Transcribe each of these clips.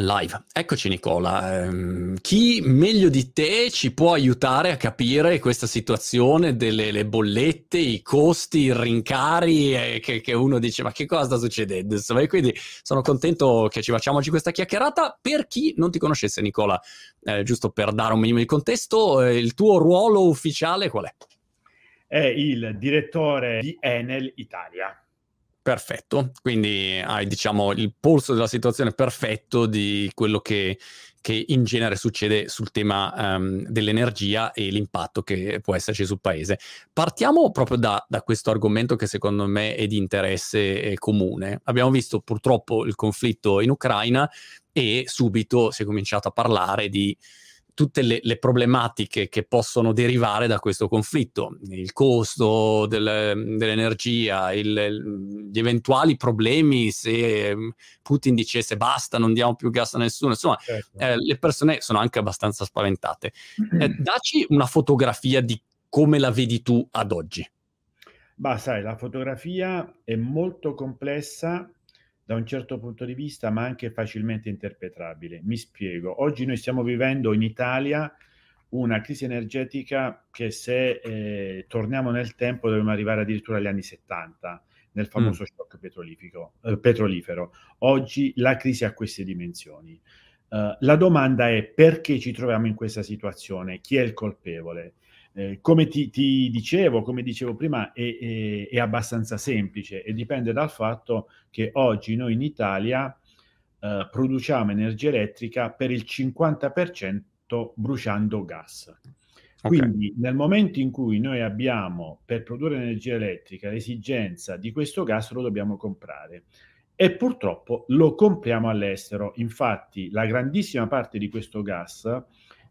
Live. Eccoci Nicola, um, chi meglio di te ci può aiutare a capire questa situazione delle bollette, i costi, i rincari, eh, che, che, uno dice ma che cosa sta succedendo? Insomma, e quindi sono contento che ci facciamo oggi questa chiacchierata. Per chi non ti conoscesse Nicola, eh, giusto per dare un minimo di contesto, eh, il tuo ruolo ufficiale qual è? È il direttore di Enel Italia. Perfetto, quindi hai diciamo il polso della situazione perfetto di quello che, che in genere succede sul tema um, dell'energia e l'impatto che può esserci sul paese. Partiamo proprio da, da questo argomento che secondo me è di interesse eh, comune. Abbiamo visto purtroppo il conflitto in Ucraina e subito si è cominciato a parlare di tutte le, le, problematiche che possono derivare da questo conflitto, il costo del, dell'energia, il, gli eventuali problemi se Putin dicesse basta, non diamo più gas a nessuno, insomma certo. eh, le persone sono anche abbastanza spaventate. Eh, daci una fotografia di come la vedi tu ad oggi. Bah, sai, la fotografia è molto complessa da un certo punto di vista, ma anche facilmente interpretabile. Mi spiego. Oggi noi stiamo vivendo in Italia una crisi energetica che se eh, torniamo nel tempo dobbiamo arrivare addirittura agli anni 70 nel famoso mm. shock eh, petrolifero. Oggi la crisi ha queste dimensioni. Uh, la domanda è perché ci troviamo in questa situazione? Chi è il colpevole? Eh, come ti, ti, dicevo, come dicevo prima, è, è, è, abbastanza semplice e dipende dal fatto che oggi noi in Italia eh, produciamo energia elettrica per il 50% bruciando gas. Okay. Quindi nel momento in cui noi abbiamo per produrre energia elettrica l'esigenza di questo gas lo dobbiamo comprare e purtroppo lo compriamo all'estero. Infatti la grandissima parte di questo gas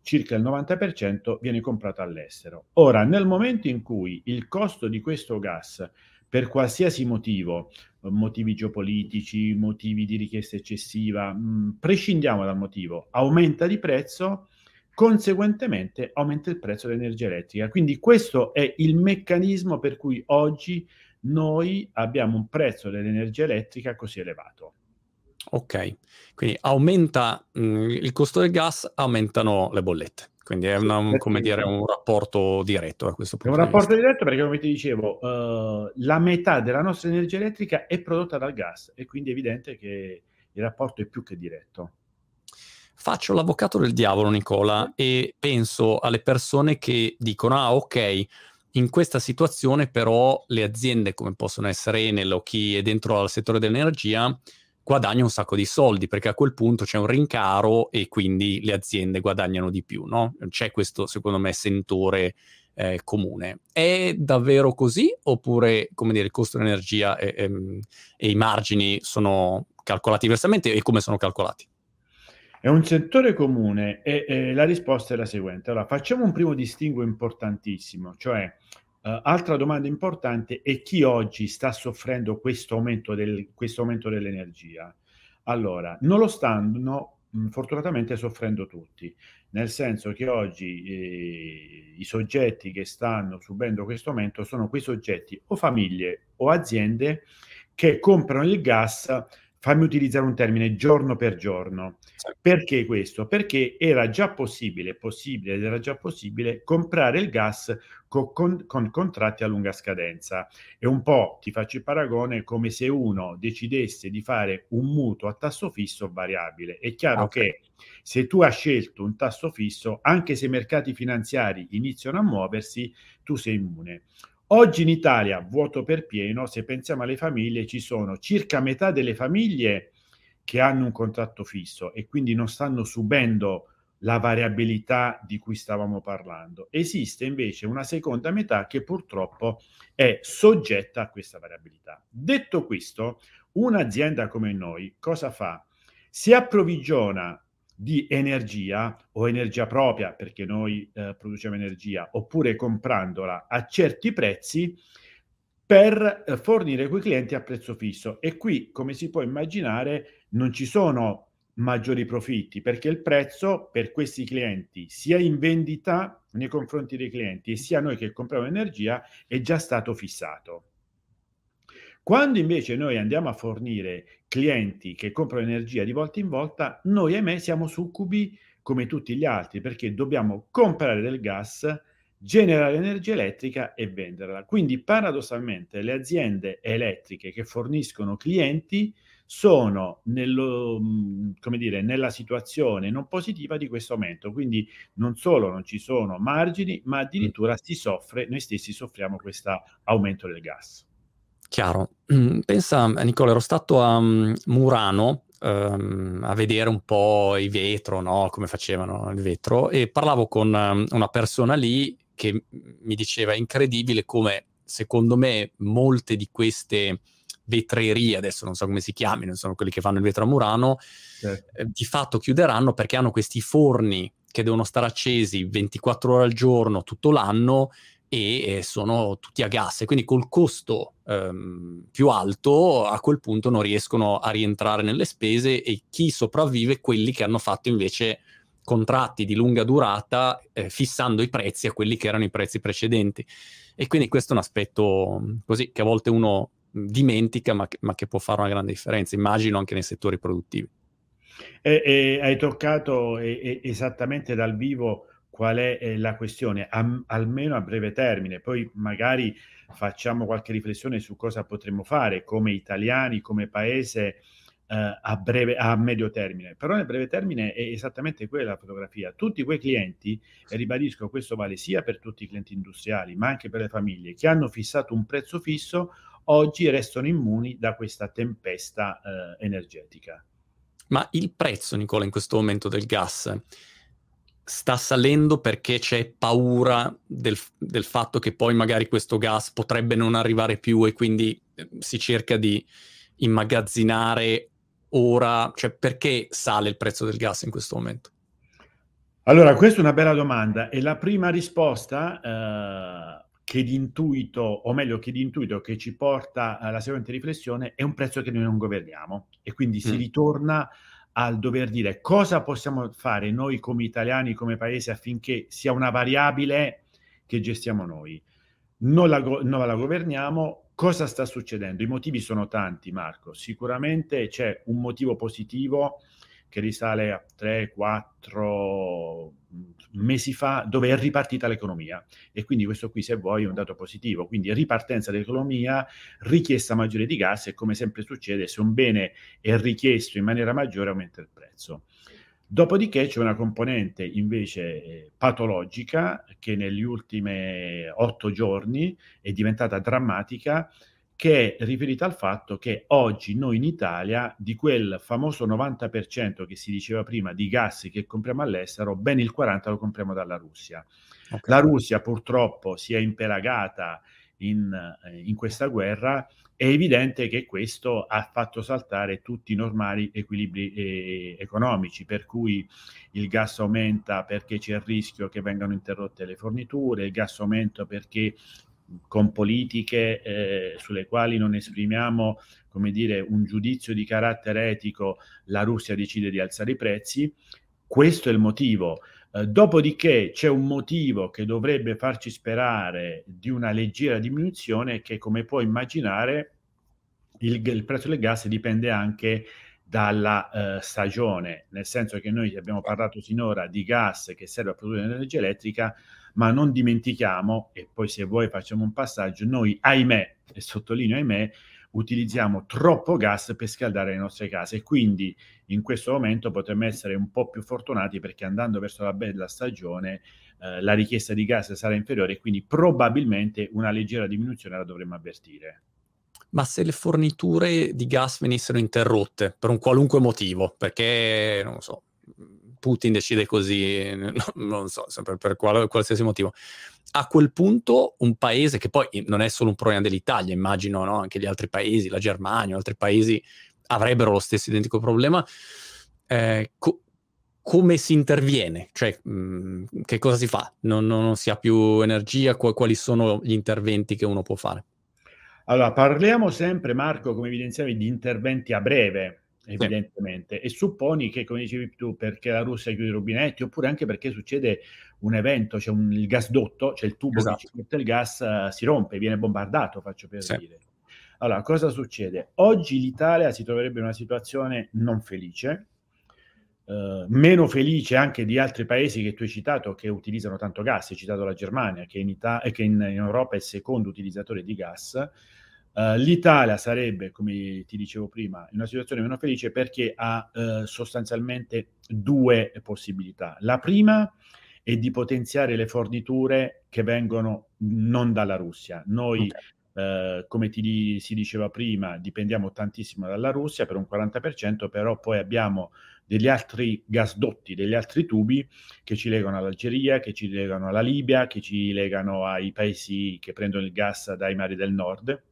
circa il 90% viene comprato all'estero. Ora, nel momento in cui il costo di questo gas, per qualsiasi motivo, motivi geopolitici, motivi di richiesta eccessiva, mh, mm, prescindiamo dal motivo, aumenta di prezzo, conseguentemente aumenta il prezzo dell'energia elettrica. Quindi questo è il meccanismo per cui oggi noi abbiamo un prezzo dell'energia elettrica così elevato. Ok, quindi aumenta mh, mm, il costo del gas, aumentano le bollette. Quindi è una, un, come dire, un rapporto diretto da questo punto. È un rapporto diretto perché, come ti dicevo, uh, la metà della nostra energia elettrica è prodotta dal gas e quindi è evidente che il rapporto è più che diretto. Faccio l'avvocato del diavolo, Nicola, e penso alle persone che dicono, ah, ok, in questa situazione però le aziende come possono essere Enel o chi è dentro al settore dell'energia guadagna un sacco di soldi perché a quel punto c'è un rincaro e quindi le aziende guadagnano di più, no? C'è questo, secondo me, sentore eh, comune. È davvero così oppure, come dire, il costo dell'energia e, e, e i margini sono calcolati diversamente e come sono calcolati? È un settore comune e, e la risposta è la seguente. Allora, facciamo un primo distinguo importantissimo, cioè Uh, altra domanda importante è chi oggi sta soffrendo questo aumento, del, questo aumento dell'energia. Allora, non lo stanno mh, fortunatamente soffrendo tutti, nel senso che oggi eh, i soggetti che stanno subendo questo aumento sono quei soggetti o famiglie o aziende che comprano il gas fammi utilizzare un termine, giorno per giorno. Perché questo? Perché era già possibile, possibile ed era già possibile comprare il gas con, con, con, contratti a lunga scadenza. E un po' ti faccio il paragone come se uno decidesse di fare un mutuo a tasso fisso o variabile. È chiaro okay. che se tu hai scelto un tasso fisso, anche se i mercati finanziari iniziano a muoversi, tu sei immune. Oggi in Italia, vuoto per pieno, se pensiamo alle famiglie, ci sono circa metà delle famiglie che hanno un contratto fisso e quindi non stanno subendo la variabilità di cui stavamo parlando. Esiste invece una seconda metà che purtroppo è soggetta a questa variabilità. Detto questo, un'azienda come noi cosa fa? Si approvvigiona di energia o energia propria, perché noi eh, produciamo energia, oppure comprandola a certi prezzi per eh, fornire quei clienti a prezzo fisso. E qui, come si può immaginare, non ci sono maggiori profitti perché il prezzo per questi clienti, sia in vendita nei confronti dei clienti sia noi che compriamo energia, è già stato fissato. Quando invece noi andiamo a fornire clienti che comprano energia di volta in volta, noi ahimè siamo succubi come tutti gli altri perché dobbiamo comprare del gas, generare energia elettrica e venderla. Quindi paradossalmente le aziende elettriche che forniscono clienti sono nello, come dire, nella situazione non positiva di questo aumento. Quindi non solo non ci sono margini, ma addirittura si soffre, noi stessi soffriamo questo aumento del gas. Chiaro. Pensa, Nicola, ero stato a Murano um, a vedere un po' i vetro, no? come facevano il vetro, e parlavo con um, una persona lì che mi diceva incredibile come secondo me molte di queste vetrerie, adesso non so come si chiamino, sono quelli che fanno il vetro a Murano, certo. eh, di fatto chiuderanno perché hanno questi forni che devono stare accesi 24 ore al giorno tutto l'anno e sono tutti a gas e quindi col costo ehm, più alto a quel punto non riescono a rientrare nelle spese e chi sopravvive quelli che hanno fatto invece contratti di lunga durata eh, fissando i prezzi a quelli che erano i prezzi precedenti e quindi questo è un aspetto così che a volte uno dimentica, ma che, ma che, può fare una grande differenza, immagino anche nei settori produttivi. E, e hai toccato e, esattamente dal vivo qual è la questione, a, almeno a breve termine, poi magari facciamo qualche riflessione su cosa potremmo fare come italiani, come paese eh, a, breve, a medio termine. Però nel breve termine è esattamente quella la fotografia. Tutti quei clienti, e ribadisco, questo vale sia per tutti i clienti industriali, ma anche per le famiglie, che hanno fissato un prezzo fisso oggi restano immuni da questa tempesta eh, energetica. Ma il prezzo, Nicola, in questo momento del gas sta salendo perché c'è paura del, del, fatto che poi magari questo gas potrebbe non arrivare più e quindi eh, si cerca di immagazzinare ora, cioè perché sale il prezzo del gas in questo momento? Allora, questa è una bella domanda e la prima risposta eh, che di intuito, o meglio che di intuito che ci porta alla seguente riflessione, è un prezzo che noi non governiamo e quindi mm. si ritorna al dover dire cosa possiamo fare noi come italiani, come paese affinché sia una variabile che gestiamo noi. Non la, non la governiamo, cosa sta succedendo? I motivi sono tanti, Marco. Sicuramente c'è un motivo positivo che risale a 3-4 mesi fa, dove è ripartita l'economia. E quindi questo qui, se vuoi, è un dato positivo. Quindi ripartenza dell'economia, richiesta maggiore di gas e come sempre succede, se un bene è richiesto in maniera maggiore, aumenta il prezzo. Dopodiché c'è una componente invece eh, patologica che negli ultimi otto giorni è diventata drammatica che è riferita al fatto che oggi noi in Italia di quel famoso 90% che si diceva prima di gas che compriamo all'estero, ben il 40% lo compriamo dalla Russia. Okay. La Russia purtroppo si è impelagata in, eh, in questa guerra, è evidente che questo ha fatto saltare tutti i normali equilibri eh, economici, per cui il gas aumenta perché c'è il rischio che vengano interrotte le forniture, il gas aumenta perché con politiche eh, sulle quali non esprimiamo come dire, un giudizio di carattere etico, la Russia decide di alzare i prezzi. Questo è il motivo. Eh, dopodiché c'è un motivo che dovrebbe farci sperare di una leggera diminuzione che, come puoi immaginare, il, il prezzo del gas dipende anche dalla eh, stagione, nel senso che noi abbiamo parlato sinora di gas che serve a produrre energia elettrica, ma non dimentichiamo, e poi se vuoi facciamo un passaggio, noi ahimè, e sottolineo ahimè, utilizziamo troppo gas per scaldare le nostre case e quindi in questo momento potremmo essere un po' più fortunati perché andando verso la bella stagione eh, la richiesta di gas sarà inferiore e quindi probabilmente una leggera diminuzione la dovremmo avvertire. Ma se le forniture di gas venissero interrotte per un qualunque motivo, perché non lo so, Putin decide così, non so, per, per qual, qualsiasi motivo. A quel punto un paese che poi non è solo un problema dell'Italia, immagino no? anche gli altri paesi, la Germania, altri paesi avrebbero lo stesso identico problema. Eh, co- come si interviene? Cioè, mh, mm, che cosa si fa? Non, non, si ha più energia? Qu- quali sono gli interventi che uno può fare? Allora, parliamo sempre, Marco, come evidenziavi, di interventi a breve, evidentemente, sì. e supponi che, come dicevi tu, perché la Russia chiude i rubinetti, oppure anche perché succede un evento, c'è cioè un, il gasdotto, c'è cioè il tubo esatto. che ci porta il gas, uh, si rompe, viene bombardato, faccio per sì. dire. Allora, cosa succede? Oggi l'Italia si troverebbe in una situazione non felice, eh, meno felice anche di altri paesi che tu hai citato che utilizzano tanto gas, hai citato la Germania che in, Ita- che in, in Europa è il secondo utilizzatore di gas. Uh, L'Italia sarebbe, come ti dicevo prima, in una situazione meno felice perché ha uh, sostanzialmente due possibilità. La prima è di potenziare le forniture che vengono non dalla Russia. Noi, okay. uh, come ti, si diceva prima, dipendiamo tantissimo dalla Russia per un 40%, però poi abbiamo degli altri gasdotti, degli altri tubi che ci legano all'Algeria, che ci legano alla Libia, che ci legano ai paesi che prendono il gas dai mari del nord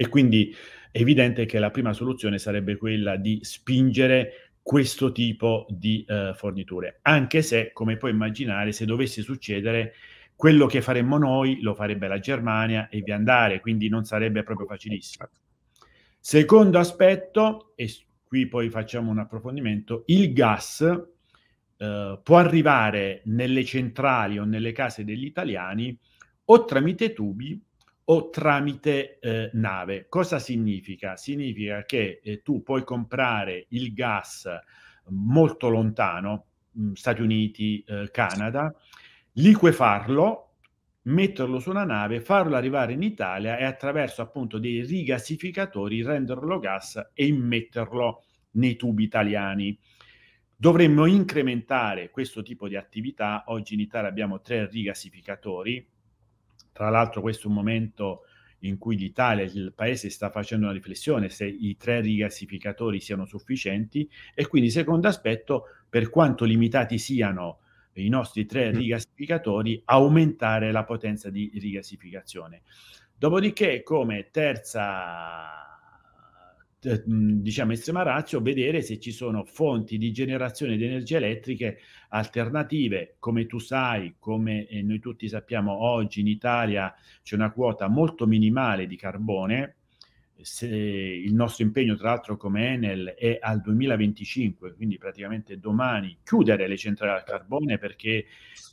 e quindi è evidente che la prima soluzione sarebbe quella di spingere questo tipo di uh, forniture, anche se, come puoi immaginare, se dovesse succedere, quello che faremmo noi lo farebbe la Germania e via andare, quindi non sarebbe proprio facilissimo. Secondo aspetto, e qui poi facciamo un approfondimento, il gas uh, può arrivare nelle centrali o nelle case degli italiani o tramite tubi o tramite eh, nave. Cosa significa? Significa che eh, tu puoi comprare il gas molto lontano, mh, mm, Stati Uniti, eh, Canada, liquefarlo, metterlo su una nave, farlo arrivare in Italia e attraverso appunto dei rigassificatori renderlo gas e immetterlo nei tubi italiani. Dovremmo incrementare questo tipo di attività. Oggi in Italia abbiamo tre rigassificatori, tra l'altro questo è un momento in cui l'Italia, il paese sta facendo una riflessione se i tre rigassificatori siano sufficienti e quindi secondo aspetto, per quanto limitati siano i nostri tre mm. rigassificatori, aumentare la potenza di rigassificazione. Dopodiché, come terza diciamo estrema razio, vedere se ci sono fonti di generazione di energie elettriche alternative. Come tu sai, come eh, noi tutti sappiamo, oggi in Italia c'è una quota molto minimale di carbone. Se il nostro impegno, tra l'altro, come Enel è al 2025, quindi praticamente domani chiudere le centrali al carbone perché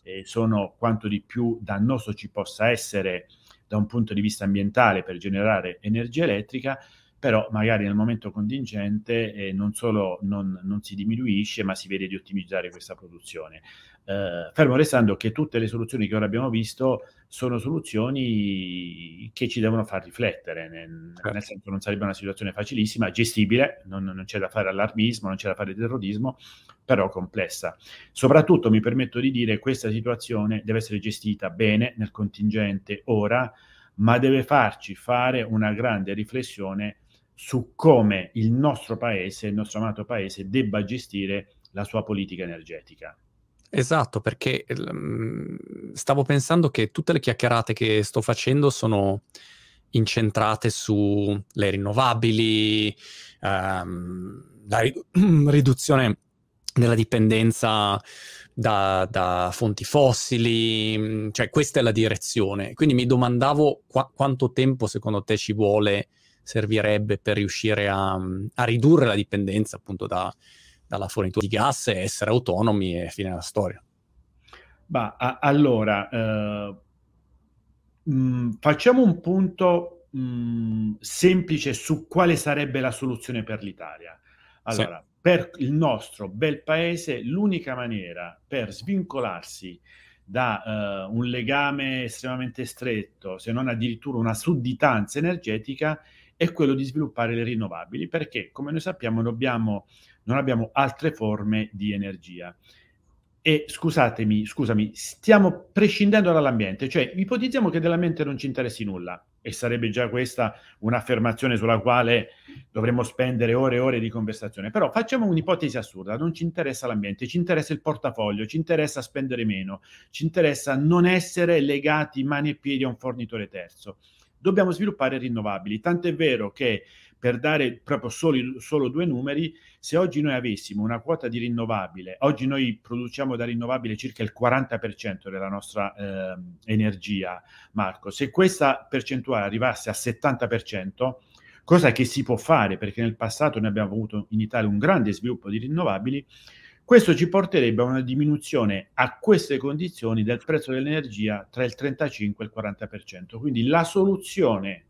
eh, sono quanto di più dannoso ci possa essere da un punto di vista ambientale per generare energia elettrica però magari nel momento contingente eh, non solo non, non, si diminuisce, ma si vede di ottimizzare questa produzione. Eh, fermo restando che tutte le soluzioni che ora abbiamo visto sono soluzioni che ci devono far riflettere, nel, certo. nel senso non sarebbe una situazione facilissima, gestibile, non, non c'è da fare allarmismo, non c'è da fare terrorismo, però complessa. Soprattutto mi permetto di dire che questa situazione deve essere gestita bene nel contingente ora, ma deve farci fare una grande riflessione su come il nostro paese, il nostro amato paese, debba gestire la sua politica energetica. Esatto, perché um, stavo pensando che tutte le chiacchierate che sto facendo sono incentrate sulle rinnovabili, um, la ri- riduzione della dipendenza da, da, fonti fossili, cioè questa è la direzione. Quindi mi domandavo qua- quanto tempo secondo te ci vuole servirebbe per riuscire a, a ridurre la dipendenza appunto da, dalla fornitura di gas e essere autonomi e fine la storia. Ma a, allora, eh, mh, mm, facciamo un punto mh, mm, semplice su quale sarebbe la soluzione per l'Italia. Allora, sì. per il nostro bel paese, l'unica maniera per svincolarsi da uh, un legame estremamente stretto, se non addirittura una sudditanza energetica, è quello di sviluppare le rinnovabili, perché come noi sappiamo dobbiamo, non abbiamo altre forme di energia. E scusatemi, scusami, stiamo prescindendo dall'ambiente, cioè ipotizziamo che dell'ambiente non ci interessi nulla, e sarebbe già questa un'affermazione sulla quale dovremmo spendere ore e ore di conversazione. Però facciamo un'ipotesi assurda, non ci interessa l'ambiente, ci interessa il portafoglio, ci interessa spendere meno, ci interessa non essere legati mani e piedi a un fornitore terzo dobbiamo sviluppare rinnovabili. Tanto è vero che per dare proprio solo, solo, due numeri, se oggi noi avessimo una quota di rinnovabile, oggi noi produciamo da rinnovabile circa il 40% della nostra eh, energia, Marco, se questa percentuale arrivasse a 70%, cosa che si può fare perché nel passato noi abbiamo avuto in Italia un grande sviluppo di rinnovabili, questo ci porterebbe a una diminuzione a queste condizioni del prezzo dell'energia tra il 35 e il 40%. Quindi la soluzione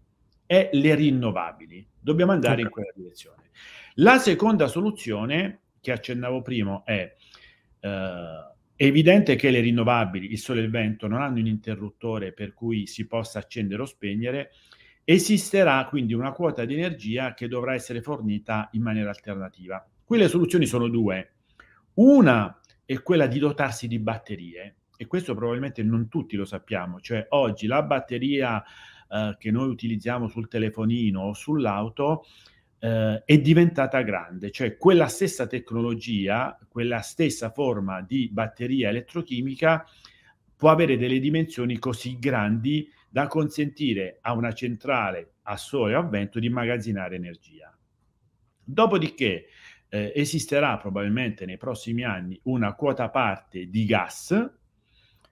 è le rinnovabili. Dobbiamo andare okay. in quella direzione. La seconda soluzione che accennavo prima è eh, evidente che le rinnovabili, il sole e il vento, non hanno un interruttore per cui si possa accendere o spegnere. Esisterà quindi una quota di energia che dovrà essere fornita in maniera alternativa. Qui le soluzioni sono due. Una è quella di dotarsi di batterie, e questo probabilmente non tutti lo sappiamo, cioè oggi la batteria eh, che noi utilizziamo sul telefonino o sull'auto eh, è diventata grande, cioè quella stessa tecnologia, quella stessa forma di batteria elettrochimica può avere delle dimensioni così grandi da consentire a una centrale a sole o a vento di immagazzinare energia. Dopodiché eh, esisterà probabilmente nei prossimi anni una quota parte di gas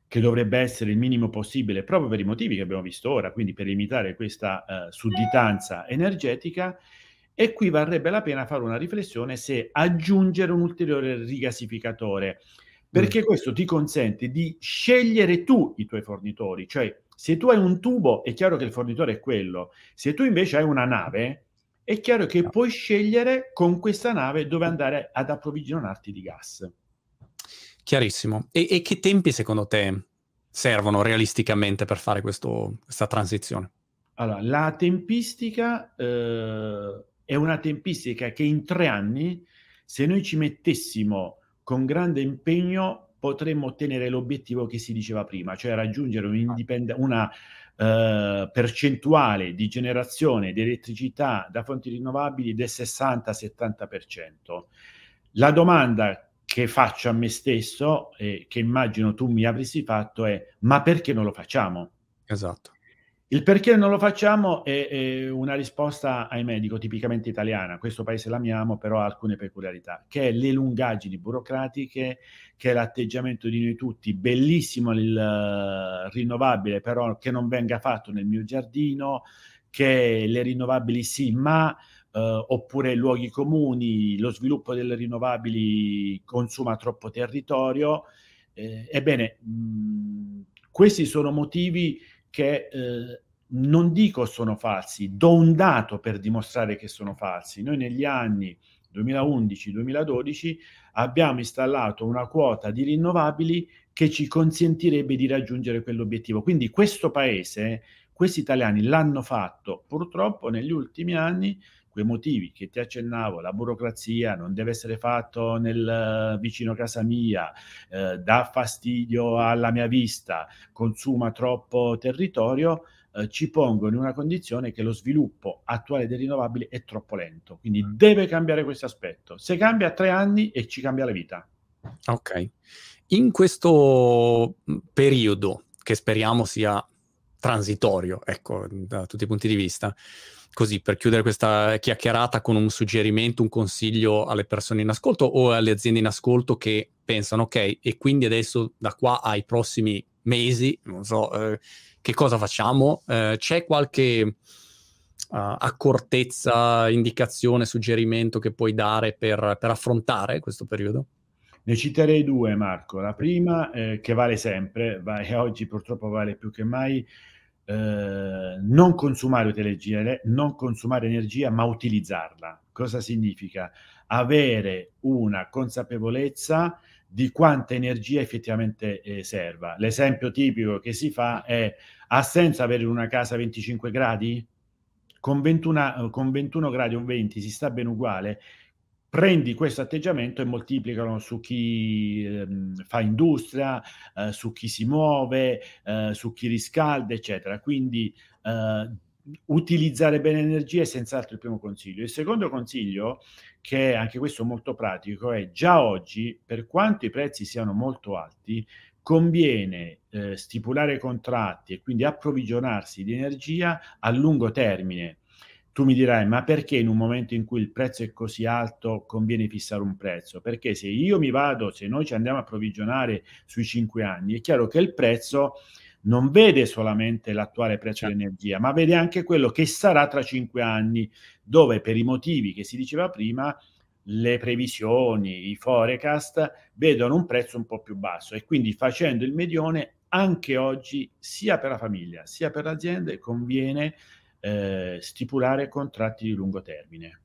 che dovrebbe essere il minimo possibile proprio per i motivi che abbiamo visto ora, quindi per limitare questa eh, sudditanza energetica. E qui varrebbe la pena fare una riflessione se aggiungere un ulteriore rigasificatore, perché mm. questo ti consente di scegliere tu i tuoi fornitori, cioè se tu hai un tubo è chiaro che il fornitore è quello, se tu invece hai una nave è chiaro che puoi scegliere con questa nave dove andare ad approvvigionarti di gas. Chiarissimo. E, e che tempi secondo te servono realisticamente per fare questo, questa transizione? Allora, la tempistica eh, è una tempistica che in tre anni, se noi ci mettessimo con grande impegno, potremmo ottenere l'obiettivo che si diceva prima, cioè raggiungere una eh, percentuale di generazione di elettricità da fonti rinnovabili del 60-70%. La domanda che faccio a me stesso e che immagino tu mi avresti fatto è ma perché non lo facciamo? Esatto. Il perché non lo facciamo è, è, una risposta, ahimè, dico tipicamente italiana, questo paese l'amiamo, però ha alcune peculiarità, che è le lungaggini burocratiche, che è l'atteggiamento di noi tutti, bellissimo il uh, rinnovabile, però che non venga fatto nel mio giardino, che le rinnovabili sì, ma Uh, oppure luoghi comuni, lo sviluppo delle rinnovabili consuma troppo territorio. Eh, ebbene, mh, questi sono motivi che eh, non dico sono falsi, do un dato per dimostrare che sono falsi. Noi negli anni 2011-2012 abbiamo installato una quota di rinnovabili che ci consentirebbe di raggiungere quell'obiettivo. Quindi questo paese, questi italiani l'hanno fatto purtroppo negli ultimi anni quei motivi che ti accennavo, la burocrazia non deve essere fatto nel vicino casa mia, eh, dà fastidio alla mia vista, consuma troppo territorio, eh, ci pongono in una condizione che lo sviluppo attuale dei rinnovabili è troppo lento. Quindi mm. deve cambiare questo aspetto. Se cambia tre anni e ci cambia la vita. Ok. In questo mm, periodo, che speriamo sia transitorio, ecco, da tutti i punti di vista, così per chiudere questa chiacchierata con un suggerimento, un consiglio alle persone in ascolto o alle aziende in ascolto che pensano, ok, e quindi adesso da qua ai prossimi mesi, non so, eh, che cosa facciamo? Eh, c'è qualche uh, accortezza, indicazione, suggerimento che puoi dare per, per, affrontare questo periodo? Ne citerei due, Marco. La prima, eh, che vale sempre, va, e oggi purtroppo vale più che mai, eh, non consumare energia, non consumare energia, ma utilizzarla. Cosa significa? Avere una consapevolezza di quanta energia effettivamente eh, serva. L'esempio tipico che si fa è ha senso avere una casa a 25 gradi? Con 21, con 21 gradi o 20 si sta bene uguale prendi questo atteggiamento e moltiplicano su chi eh, fa industria, eh, su chi si muove, eh, su chi riscalda, eccetera. Quindi eh, utilizzare bene l'energia è senz'altro il primo consiglio. Il secondo consiglio, che è anche questo molto pratico, è già oggi, per quanto i prezzi siano molto alti, conviene eh, stipulare contratti e quindi approvvigionarsi di energia a lungo termine tu mi dirai, ma perché in un momento in cui il prezzo è così alto conviene fissare un prezzo? Perché se io mi vado, se noi ci andiamo a approvvigionare sui cinque anni, è chiaro che il prezzo non vede solamente l'attuale prezzo certo. dell'energia, ma vede anche quello che sarà tra cinque anni, dove per i motivi che si diceva prima, le previsioni, i forecast vedono un prezzo un po' più basso e quindi facendo il medione anche oggi sia per la famiglia sia per l'azienda conviene eh, stipulare contratti di lungo termine.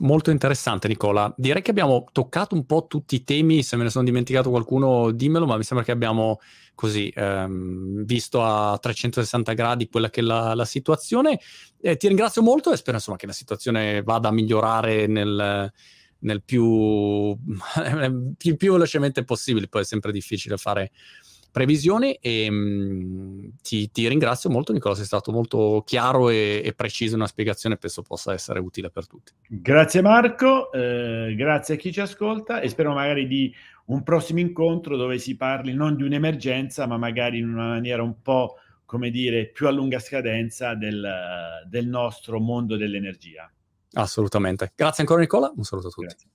Molto interessante Nicola. Direi che abbiamo toccato un po' tutti i temi, se me ne sono dimenticato qualcuno dimmelo, ma mi sembra che abbiamo così ehm, visto a 360 gradi quella che è la, la situazione. Eh, ti ringrazio molto e spero insomma che la situazione vada a migliorare nel, nel più, più, più velocemente possibile, poi è sempre difficile fare previsioni e mh, mm, ti, ti, ringrazio molto Nicola, sei stato molto chiaro e, e, preciso in una spiegazione, penso possa essere utile per tutti. Grazie Marco, eh, grazie a chi ci ascolta e spero magari di un prossimo incontro dove si parli non di un'emergenza ma magari in una maniera un po' come dire più a lunga scadenza del, del nostro mondo dell'energia. Assolutamente. Grazie ancora Nicola, un saluto a tutti. Grazie.